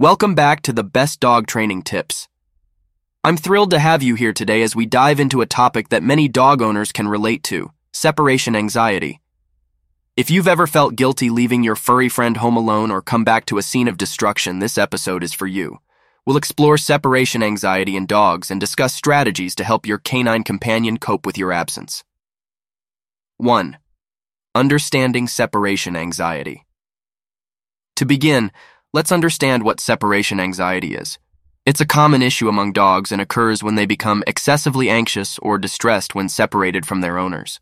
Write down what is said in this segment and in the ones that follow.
Welcome back to the best dog training tips. I'm thrilled to have you here today as we dive into a topic that many dog owners can relate to separation anxiety. If you've ever felt guilty leaving your furry friend home alone or come back to a scene of destruction, this episode is for you. We'll explore separation anxiety in dogs and discuss strategies to help your canine companion cope with your absence. 1. Understanding separation anxiety. To begin, let's understand what separation anxiety is. It's a common issue among dogs and occurs when they become excessively anxious or distressed when separated from their owners.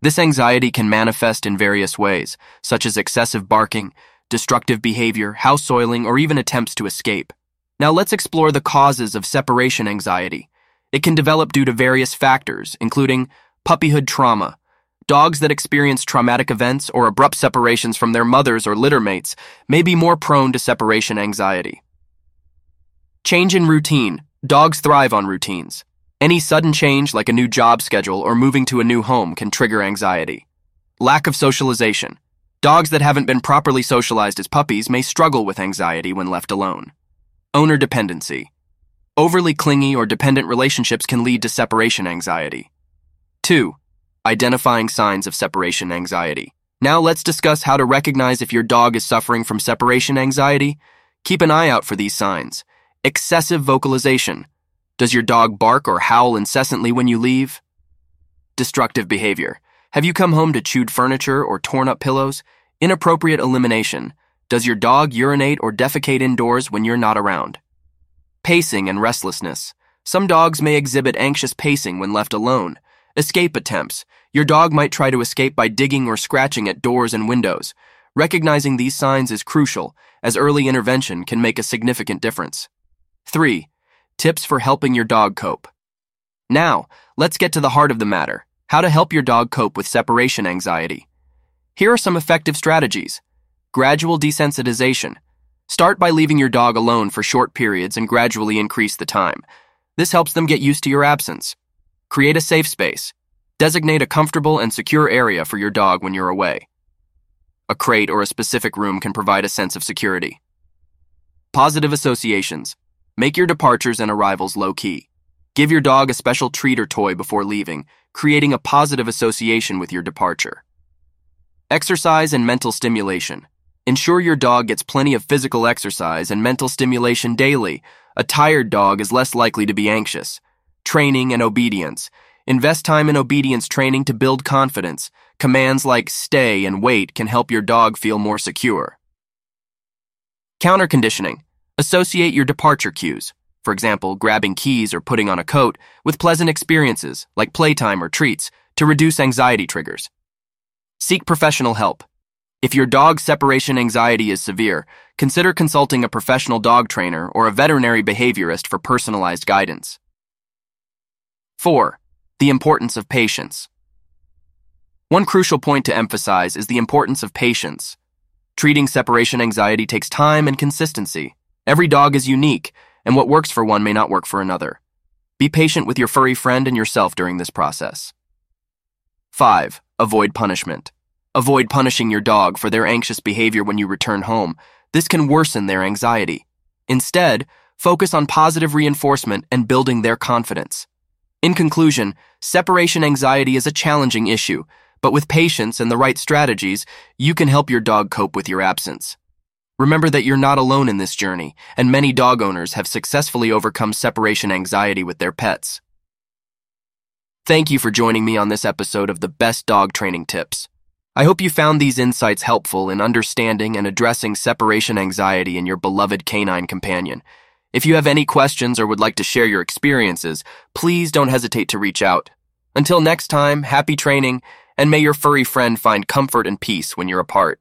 This anxiety can manifest in various ways, such as excessive barking, destructive behavior, house soiling, or even attempts to escape. Now let's explore the causes of separation anxiety. It can develop due to various factors, including puppyhood trauma, Dogs that experience traumatic events or abrupt separations from their mothers or littermates may be more prone to separation anxiety. Change in routine. Dogs thrive on routines. Any sudden change, like a new job schedule or moving to a new home, can trigger anxiety. Lack of socialization. Dogs that haven't been properly socialized as puppies may struggle with anxiety when left alone. Owner dependency. Overly clingy or dependent relationships can lead to separation anxiety. 2. Identifying signs of separation anxiety. Now let's discuss how to recognize if your dog is suffering from separation anxiety. Keep an eye out for these signs. Excessive vocalization. Does your dog bark or howl incessantly when you leave? Destructive behavior. Have you come home to chewed furniture or torn up pillows? Inappropriate elimination. Does your dog urinate or defecate indoors when you're not around? Pacing and restlessness. Some dogs may exhibit anxious pacing when left alone. Escape attempts. Your dog might try to escape by digging or scratching at doors and windows. Recognizing these signs is crucial, as early intervention can make a significant difference. 3. Tips for helping your dog cope. Now, let's get to the heart of the matter how to help your dog cope with separation anxiety. Here are some effective strategies gradual desensitization. Start by leaving your dog alone for short periods and gradually increase the time. This helps them get used to your absence. Create a safe space. Designate a comfortable and secure area for your dog when you're away. A crate or a specific room can provide a sense of security. Positive associations. Make your departures and arrivals low key. Give your dog a special treat or toy before leaving, creating a positive association with your departure. Exercise and mental stimulation. Ensure your dog gets plenty of physical exercise and mental stimulation daily. A tired dog is less likely to be anxious training, and obedience. Invest time in obedience training to build confidence. Commands like stay and wait can help your dog feel more secure. Counter conditioning. Associate your departure cues, for example, grabbing keys or putting on a coat, with pleasant experiences like playtime or treats to reduce anxiety triggers. Seek professional help. If your dog's separation anxiety is severe, consider consulting a professional dog trainer or a veterinary behaviorist for personalized guidance. 4. The importance of patience. One crucial point to emphasize is the importance of patience. Treating separation anxiety takes time and consistency. Every dog is unique, and what works for one may not work for another. Be patient with your furry friend and yourself during this process. 5. Avoid punishment. Avoid punishing your dog for their anxious behavior when you return home. This can worsen their anxiety. Instead, focus on positive reinforcement and building their confidence. In conclusion, separation anxiety is a challenging issue, but with patience and the right strategies, you can help your dog cope with your absence. Remember that you're not alone in this journey, and many dog owners have successfully overcome separation anxiety with their pets. Thank you for joining me on this episode of the Best Dog Training Tips. I hope you found these insights helpful in understanding and addressing separation anxiety in your beloved canine companion. If you have any questions or would like to share your experiences, please don't hesitate to reach out. Until next time, happy training, and may your furry friend find comfort and peace when you're apart.